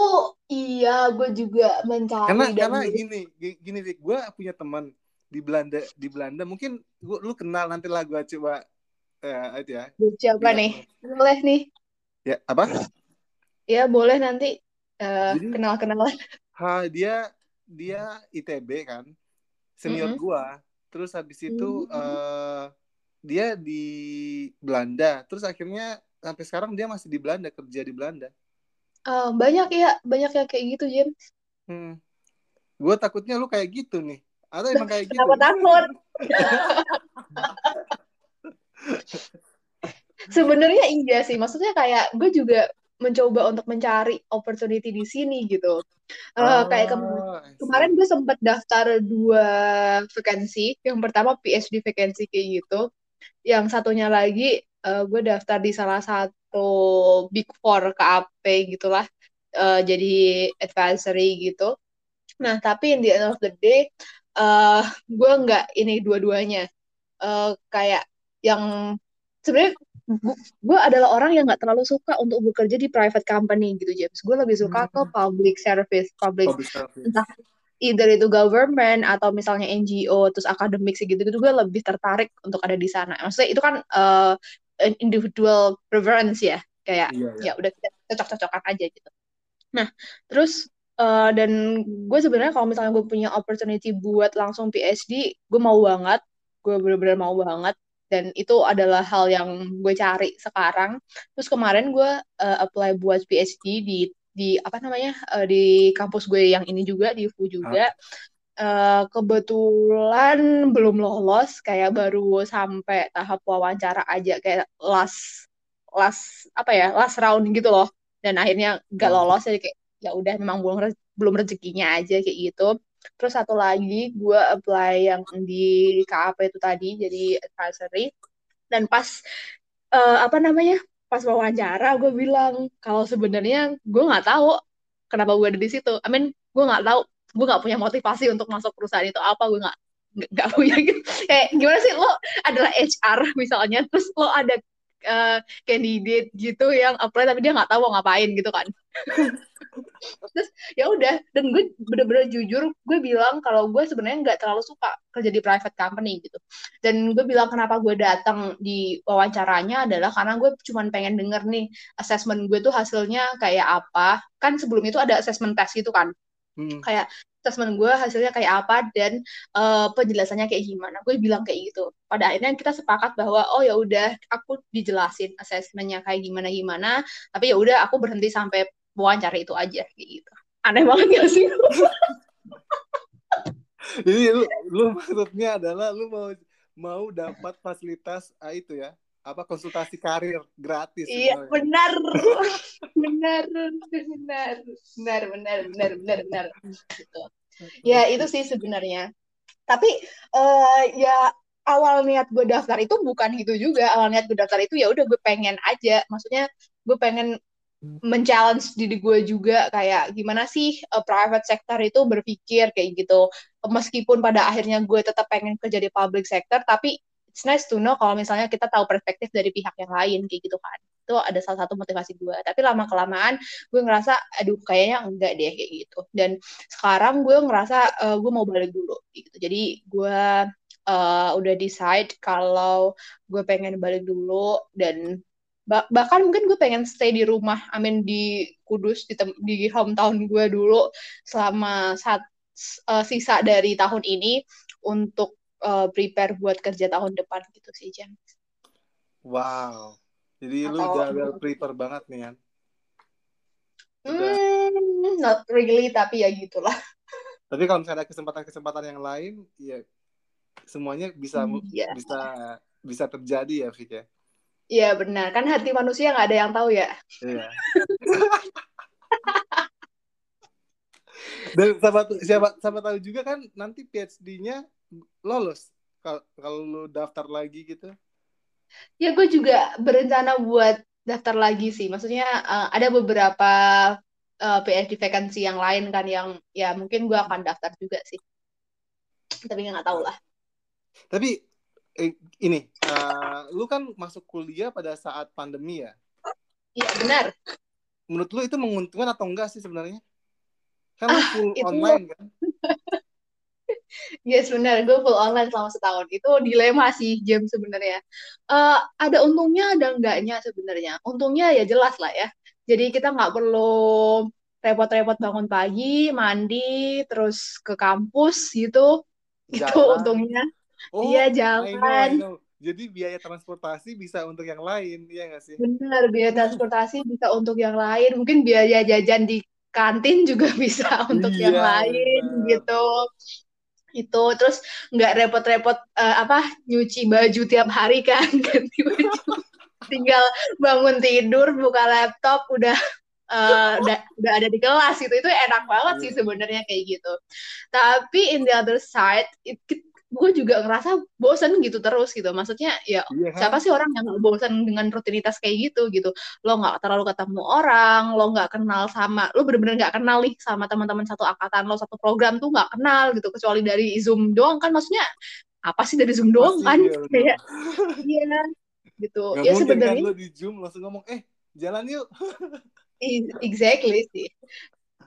iya, gue juga mencari. Karena karena gini, gini Vic, gue punya teman di Belanda di Belanda mungkin gua, lu kenal nanti lah gue coba ya itu ya. Siapa nih? Boleh nih. Ya, apa? Ya, boleh nanti uh, kenal-kenalan. Ha, dia dia ITB kan senior mm -hmm. gua. Terus habis itu mm -hmm. uh, dia di Belanda. Terus akhirnya sampai sekarang dia masih di Belanda kerja di Belanda. Uh, banyak ya banyak yang kayak gitu James hmm. gue takutnya lu kayak gitu nih. Atau emang kayak gitu? Takut? Sebenarnya iya sih. Maksudnya kayak gue juga mencoba untuk mencari opportunity di sini gitu. Uh, oh, kayak kem kemarin gue sempat daftar dua vakansi. Yang pertama PhD vakansi kayak gitu. Yang satunya lagi uh, gue daftar di salah satu Big Four KAP gitulah. Uh, jadi advisory gitu. Nah tapi in the end of the day, uh, gue nggak ini dua-duanya. Uh, kayak yang sebenarnya gue adalah orang yang nggak terlalu suka untuk bekerja di private company gitu James gue lebih suka ke hmm. public service public, public service. entah either itu government atau misalnya NGO terus akademik segitu gitu gue lebih tertarik untuk ada di sana maksudnya itu kan uh, individual preference ya kayak iya, iya. ya udah kita cocok-cocokan aja gitu nah terus uh, dan gue sebenarnya kalau misalnya gue punya opportunity buat langsung PhD gue mau banget gue bener-bener mau banget dan itu adalah hal yang gue cari sekarang. Terus kemarin gue uh, apply buat PhD di di apa namanya uh, di kampus gue yang ini juga di FU juga. Uh, kebetulan belum lolos kayak baru sampai tahap wawancara aja kayak last last apa ya last round gitu loh. Dan akhirnya gak lolos jadi kayak ya udah memang belum belum rezekinya aja kayak gitu Terus satu lagi gue apply yang di KAP itu tadi jadi advisory. Dan pas uh, apa namanya? Pas wawancara gue bilang kalau sebenarnya gue nggak tahu kenapa gue ada di situ. I mean gue nggak tahu gue nggak punya motivasi untuk masuk perusahaan itu apa gue nggak nggak punya gitu kayak gimana sih lo adalah HR misalnya terus lo ada uh, candidate gitu yang apply tapi dia nggak tahu mau ngapain gitu kan terus ya udah dan gue bener-bener jujur gue bilang kalau gue sebenarnya nggak terlalu suka kerja di private company gitu. Dan gue bilang kenapa gue datang di wawancaranya adalah karena gue cuma pengen denger nih assessment gue tuh hasilnya kayak apa. Kan sebelum itu ada assessment test gitu kan? Hmm. kayak assessment gue hasilnya kayak apa dan uh, penjelasannya kayak gimana. Gue bilang kayak gitu. Pada akhirnya kita sepakat bahwa oh ya udah aku dijelasin assessmentnya kayak gimana gimana tapi ya udah aku berhenti sampai wawancara itu aja gitu. Aneh banget gak sih? Jadi lu lu maksudnya adalah lu mau mau dapat fasilitas ah, itu ya apa konsultasi karir gratis iya benar. Benar benar benar benar benar benar benar. Gitu. ya itu sih sebenarnya. Tapi uh, ya awal niat gue daftar itu bukan gitu juga. Awal niat gue daftar itu ya udah gue pengen aja. Maksudnya gue pengen men-challenge diri gue juga kayak gimana sih uh, private sector itu berpikir kayak gitu. Meskipun pada akhirnya gue tetap pengen kerja di public sector tapi it's nice to know kalau misalnya kita tahu perspektif dari pihak yang lain kayak gitu kan. Itu ada salah satu motivasi gue tapi lama kelamaan gue ngerasa aduh kayaknya enggak deh kayak gitu. Dan sekarang gue ngerasa uh, gue mau balik dulu gitu. Jadi gue uh, udah decide kalau gue pengen balik dulu dan bahkan mungkin gue pengen stay di rumah I mean di Kudus di di hometown gue dulu selama saat uh, sisa dari tahun ini untuk uh, prepare buat kerja tahun depan gitu sih James. Wow. Jadi Atau... lu jaga prepare banget nih kan? Hmm, not really tapi ya gitulah. Tapi kalau misalnya ada kesempatan-kesempatan yang lain, ya semuanya bisa yeah. bisa bisa terjadi ya Fik ya. Iya benar, kan hati manusia nggak ada yang tahu ya. Iya. Dan siapa siapa siapa tahu juga kan nanti PhD-nya lolos kalau kalau lu daftar lagi gitu. Ya gue juga berencana buat daftar lagi sih. Maksudnya uh, ada beberapa uh, PhD vacancy yang lain kan yang ya mungkin gue akan daftar juga sih. Tapi nggak tahu lah. Tapi eh, ini, uh, lu kan masuk kuliah pada saat pandemi ya? Iya benar. Menurut lu itu menguntungkan atau enggak sih sebenarnya? Kan ah, full itu... online kan? yes benar, gue full online selama setahun. Itu dilema sih jam sebenarnya. Uh, ada untungnya, ada enggaknya sebenarnya. Untungnya ya jelas lah ya. Jadi kita nggak perlu repot-repot bangun pagi, mandi, terus ke kampus gitu. Jalan. Itu untungnya. Oh, iya jalan. I know, I know. Jadi biaya transportasi bisa untuk yang lain, iya nggak sih? Benar, biaya transportasi bisa untuk yang lain. Mungkin biaya jajan di kantin juga bisa untuk iya, yang lain benar. gitu. Itu terus nggak repot-repot uh, apa nyuci baju tiap hari kan ganti baju. Tinggal bangun tidur, buka laptop, udah uh, udah, udah ada di kelas gitu itu enak banget sih iya. sebenarnya kayak gitu tapi in the other side it, gue juga ngerasa bosen gitu terus gitu. Maksudnya ya yeah. Kan? siapa sih orang yang bosen dengan rutinitas kayak gitu gitu? Lo nggak terlalu ketemu orang lo nggak kenal sama lo bener-bener nggak kenal nih sama teman-teman satu angkatan lo satu program tuh nggak kenal gitu kecuali dari zoom doang kan. Maksudnya apa sih dari zoom doang kan iya, kayak iya gitu. Gak ya kan sebenarnya kan lo di zoom langsung ngomong eh jalan yuk. Exactly sih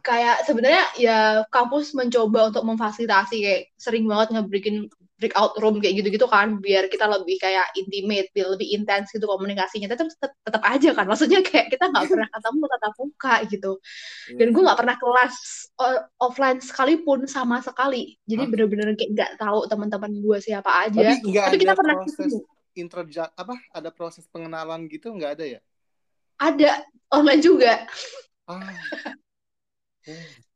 kayak sebenarnya ya kampus mencoba untuk memfasilitasi kayak sering banget ngebreakin breakout room kayak gitu-gitu kan biar kita lebih kayak intimate, biar lebih intens gitu komunikasinya. Tetap tetap, aja kan, maksudnya kayak kita nggak pernah ketemu tatap muka gitu. Iya Dan gue nggak pernah kelas offline sekalipun sama sekali. Jadi bener-bener kayak nggak tahu teman-teman gue siapa aja. Tapi, Tapi kita pernah proses introduction apa? Ada proses pengenalan gitu nggak ada ya? Ada online juga. Ah.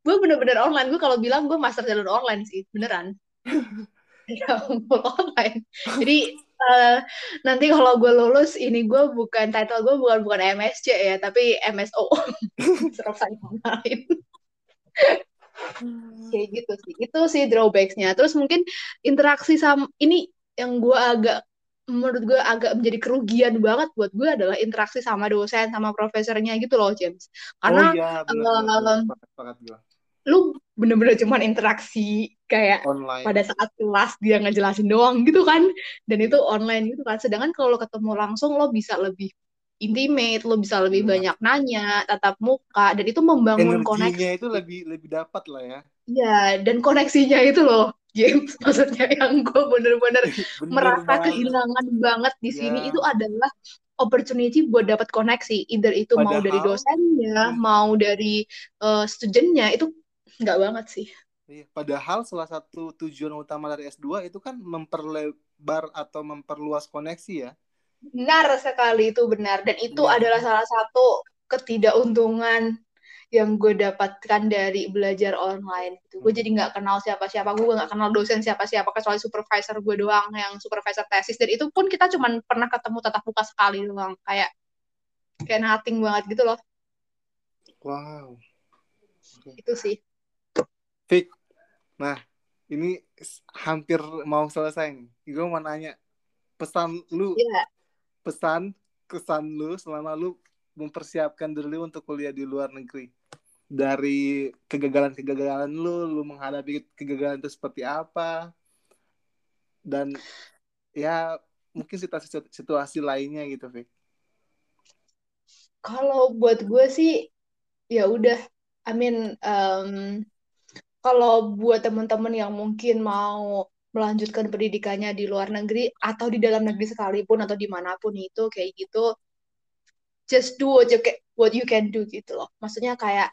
Gue bener-bener online. Gue kalau bilang gue master jalur online sih beneran. Ya online. Jadi uh, nanti kalau gue lulus ini gue bukan title gue bukan bukan MSC ya tapi MSO serap saya online kayak gitu sih. Itu sih drawbacksnya. Terus mungkin interaksi sama ini yang gue agak menurut gue agak menjadi kerugian banget buat gue adalah interaksi sama dosen sama profesornya gitu loh James. Karena oh, iya, bener, uh, bener, lu bener-bener cuman interaksi kayak online. pada saat kelas dia ngejelasin doang gitu kan dan itu online gitu kan. Sedangkan kalau lo ketemu langsung lo bisa lebih intimate lo bisa lebih Iya. banyak nanya tatap muka dan itu membangun energinya koneksi. itu lebih lebih dapat lah ya. Iya, dan koneksinya itu loh James maksudnya yang gue bener-bener bener merasa banget kehilangan banget di sini Ya. itu adalah opportunity buat dapat koneksi either itu mau dari Padahal- dosennya Hmm. mau dari eh, studentnya itu nggak banget sih Iya, Padahal salah satu tujuan utama dari S2 itu kan memperlebar atau memperluas koneksi ya. benar sekali itu benar dan itu Iya. adalah salah satu ketidakuntungan yang gue dapatkan dari belajar online gitu. Gue Hmm. jadi nggak kenal siapa-siapa, gue nggak kenal dosen siapa-siapa kecuali supervisor gue doang yang supervisor tesis dan itu pun kita cuman pernah ketemu tatap muka sekali doang kayak kayak nothing banget gitu loh Wow. itu sih. Fik. Nah, ini hampir mau selesai nih. Gue mau nanya pesan lu, Iya. pesan kesan lu selama lu mempersiapkan diri untuk kuliah di luar negeri. Dari kegagalan-kegagalan lu, lu menghadapi kegagalan itu seperti apa? Dan ya mungkin situasi situasi lainnya gitu, Fik. Kalau buat gue sih ya udah, I mean em, kalau buat teman-teman yang mungkin mau melanjutkan pendidikannya di luar negeri atau di dalam negeri sekalipun atau di mana pun itu kayak gitu, just do what you can, what you can do gitu loh. Maksudnya kayak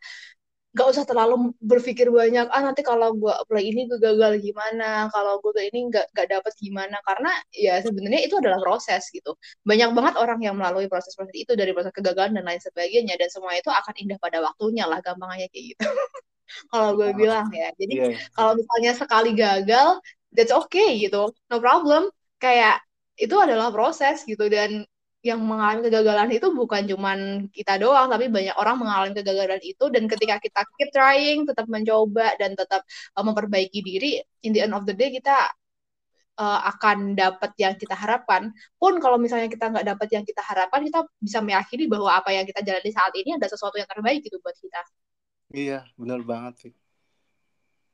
gak usah terlalu berpikir banyak ah nanti kalau gue apply ini gue gagal gimana kalau gue ini nggak nggak dapet gimana. Karena ya sebenarnya itu adalah proses gitu. Banyak banget orang yang melalui proses-proses itu dari proses kegagalan dan lain sebagainya dan semua itu akan indah pada waktunya lah gampangnya kayak gitu. Kalau gue bilang ya. Jadi Iya. kalau misalnya sekali gagal that's okay gitu. No problem. Kayak itu adalah proses gitu dan yang mengalami kegagalan itu bukan cuman kita doang tapi banyak orang mengalami kegagalan itu dan ketika kita keep trying tetap mencoba dan tetap uh, memperbaiki diri in the end of the day kita uh, akan dapat yang kita harapkan pun kalau misalnya kita nggak dapat yang kita harapkan kita bisa meyakini bahwa apa yang kita jalani saat ini ada sesuatu yang terbaik gitu buat kita Iya, benar banget, Fik.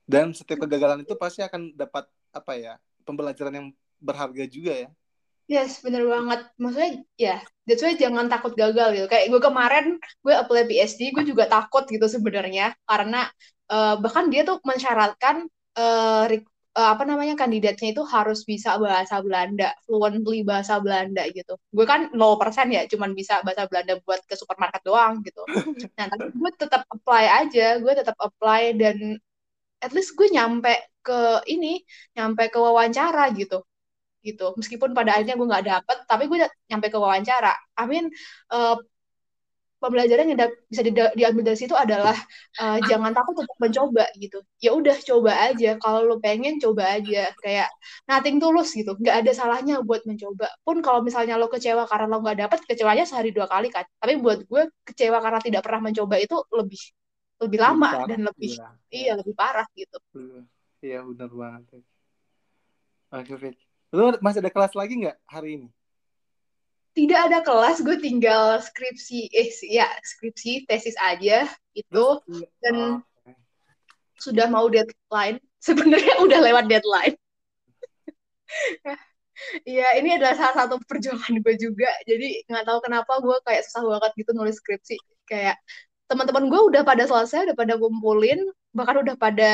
Dan setiap kegagalan itu pasti akan dapat apa ya? Pembelajaran yang berharga juga ya. Yes, bener banget. Maksudnya, ya, that's why jangan takut gagal gitu. Kayak gue kemarin, gue apply PhD, gue juga takut gitu sebenarnya. Karena eh, bahkan dia tuh mensyaratkan eh, re- eh, apa namanya kandidatnya itu harus bisa bahasa Belanda, fluently bahasa Belanda gitu. Gue kan 0% ya, cuman bisa bahasa Belanda buat ke supermarket doang gitu. Nah, tapi gue tetap apply aja, gue tetap apply dan at least gue nyampe ke ini, nyampe ke wawancara gitu gitu. Meskipun pada akhirnya gue nggak dapet tapi gue nyampe ke wawancara. I mean eh, pembelajaran yang da- bisa di- diambil dari situ adalah eh, jangan takut untuk mencoba gitu. Ya udah coba aja. Kalau lo pengen coba aja. Kayak nothing tulus gitu. Nggak ada salahnya buat mencoba. Pun kalau misalnya lo kecewa karena lo nggak dapet kecewanya sehari dua kali kan. Tapi buat gue kecewa karena tidak pernah mencoba itu lebih lebih lama Lebih parah, dan lebih Iya, iya lebih parah gitu. Iya, Iya, benar banget. Oke, Fik. Lu masih ada kelas lagi nggak hari ini? tidak ada kelas gue tinggal skripsi eh ya skripsi tesis aja itu Dan- Oh, sudah mau deadline sebenarnya udah lewat deadline Iya, ini adalah salah satu perjuangan gue juga. Jadi nggak tahu kenapa gue kayak susah banget gitu nulis skripsi. Kayak teman-teman gue udah pada selesai, udah pada kumpulin, bahkan udah pada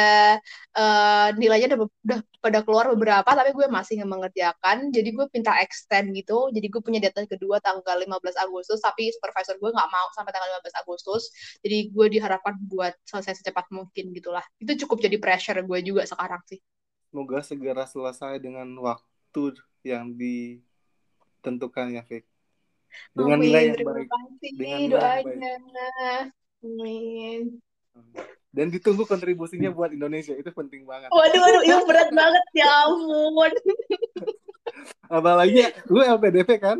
eh, nilainya udah, udah pada keluar beberapa, tapi gue masih mengerjakan. Jadi gue minta extend gitu. Jadi gue punya deadline kedua tanggal 15 Agustus, tapi supervisor gue nggak mau sampai tanggal 15 Agustus. Jadi gue diharapkan buat selesai secepat mungkin gitulah. Itu cukup jadi pressure gue juga sekarang sih. Semoga segera selesai dengan waktu yang ditentukan ya, Fik. Dengan Amin, nilai yang baik. kasih Dengan doanya. Amin. Dan ditunggu kontribusinya buat Indonesia itu penting banget. Waduh, waduh, itu berat banget ya ampun. Apalagi lu LPDP kan?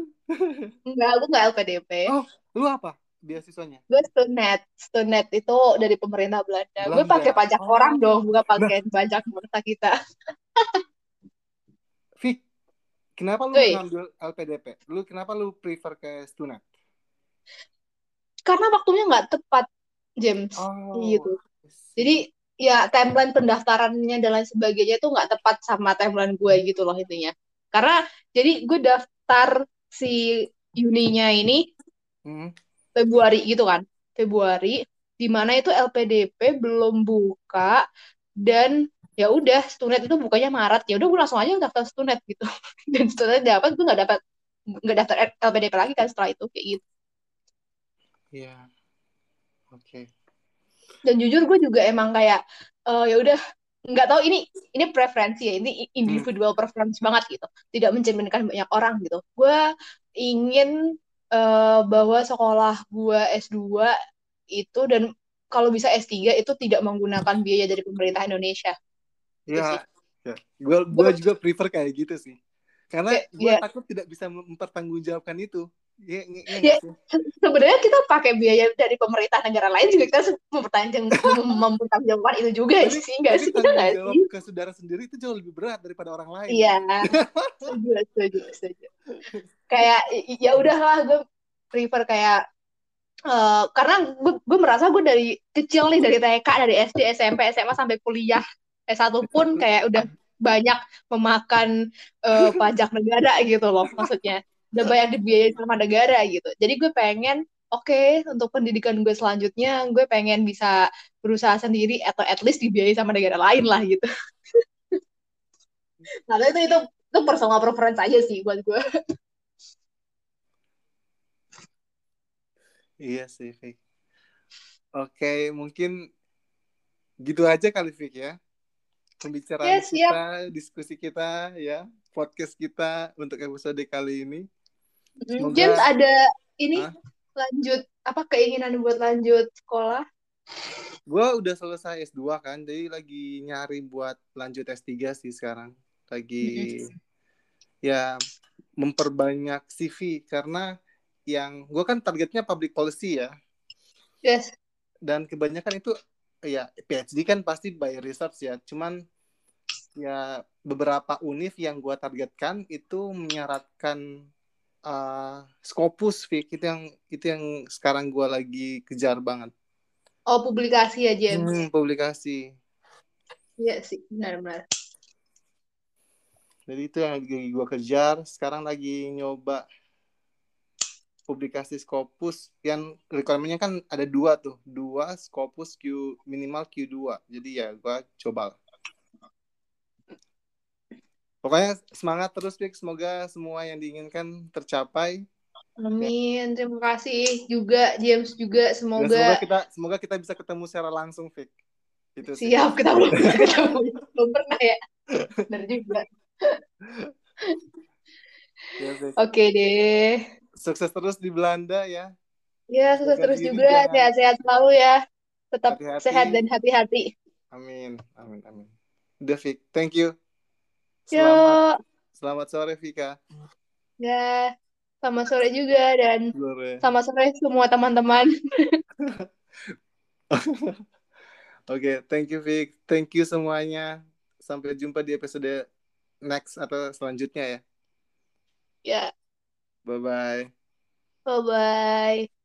Enggak, aku enggak LPDP. Oh. Lu apa beasiswanya? Gue Stunet. Stunet itu dari pemerintah Belanda. Gue Belanda. pakai pajak Oh. orang dong, bukan pakai pajak bangsa kita. Fik, kenapa lu ngambil LPDP? Lu kenapa lu prefer ke Stunet? Karena waktunya nggak tepat, James. Oh. Gitu. Jadi ya timeline pendaftarannya dan lain sebagainya itu nggak tepat sama timeline gue gitu loh intinya. Karena jadi gue daftar si uninya ini Hmm. Februari gitu kan. Februari di mana itu LPDP belum buka dan ya udah Stunet itu bukanya Maret ya udah gue langsung aja daftar Stunet gitu dan Stunet dapat gue nggak dapat nggak daftar LPDP lagi kan setelah itu kayak gitu Iya. Oke. Dan jujur gue juga emang kayak eh, ya udah nggak tahu ini ini preferensi ya ini individual preference banget gitu tidak mencerminkan banyak orang gitu gue ingin eh, bahwa sekolah gue S2 itu dan kalau bisa S3 itu tidak menggunakan biaya dari pemerintah Indonesia Itu sih. Ya. Ya. Gue gua juga prefer kayak gitu sih. Karena Ya, gue ya. takut tidak bisa mempertanggungjawabkan itu. Iya, iya, iya Ya, se- sebenarnya kita pakai biaya dari pemerintah negara lain juga kita mempertanggung mempertanggungjawabkan itu juga Tapi, sih nggak tapi sih kita tanggung nggak jawab sih ke saudara sendiri itu jauh lebih berat daripada orang lain. Iya, setuju, setuju, setuju. Kayak ya udahlah gue prefer kayak eh, karena gue, gue merasa gue dari kecil nih dari TK, dari SD, SMP, SMA sampai kuliah S1 pun kayak udah banyak memakan eh, pajak negara gitu loh maksudnya. Udah banyak dibiayai sama negara gitu. Jadi gue pengen Oke, untuk pendidikan gue selanjutnya, gue pengen bisa berusaha sendiri atau at least dibiayai sama negara lain lah gitu. Nah, itu itu itu personal preference aja sih buat gue. Iya sih, Fik. Oke, mungkin gitu aja kali, Fik ya. Pembicaraan Ya, siap. kita, diskusi kita, ya, podcast kita untuk episode kali ini. Semoga- James ada ini Hah? lanjut apa keinginan buat lanjut sekolah? Gue udah selesai S2 kan, jadi lagi nyari buat lanjut S3 sih sekarang. Lagi ya memperbanyak CV karena yang gue kan targetnya public policy ya. Yes. dan kebanyakan itu ya PhD kan pasti by research ya cuman ya beberapa univ yang gua targetkan itu menyaratkan uh, Scopus Vic itu yang itu yang sekarang gua lagi kejar banget. Oh, publikasi ya, James. Hmm, publikasi. Iya sih, benar-benar. jadi itu yang lagi gua kejar. Sekarang lagi nyoba publikasi Scopus. Yang requirementnya kan ada dua tuh. Dua Scopus Q minimal Q2 jadi ya gua coba pokoknya semangat terus Vic semoga semua yang diinginkan tercapai Amin. Terima kasih juga James juga dan semoga semoga kita semoga kita bisa ketemu secara langsung Vic itu sih siap kita belum ketemu. Belum pernah ya. Benar juga. Ya. Oke deh. sukses terus di Belanda ya Ya, sukses terus juga. Sehat-sehat selalu ya. Tetap Hati-hati. sehat dan hati-hati. amin amin amin udah Vic thank you selamat Yuk. selamat sore Vika Ya. Selamat sore juga dan sore selamat sore semua teman-teman. Oke, thank you Vic. Thank you semuanya. Sampai jumpa di episode next atau selanjutnya ya. Ya. Bye bye. Bye-bye.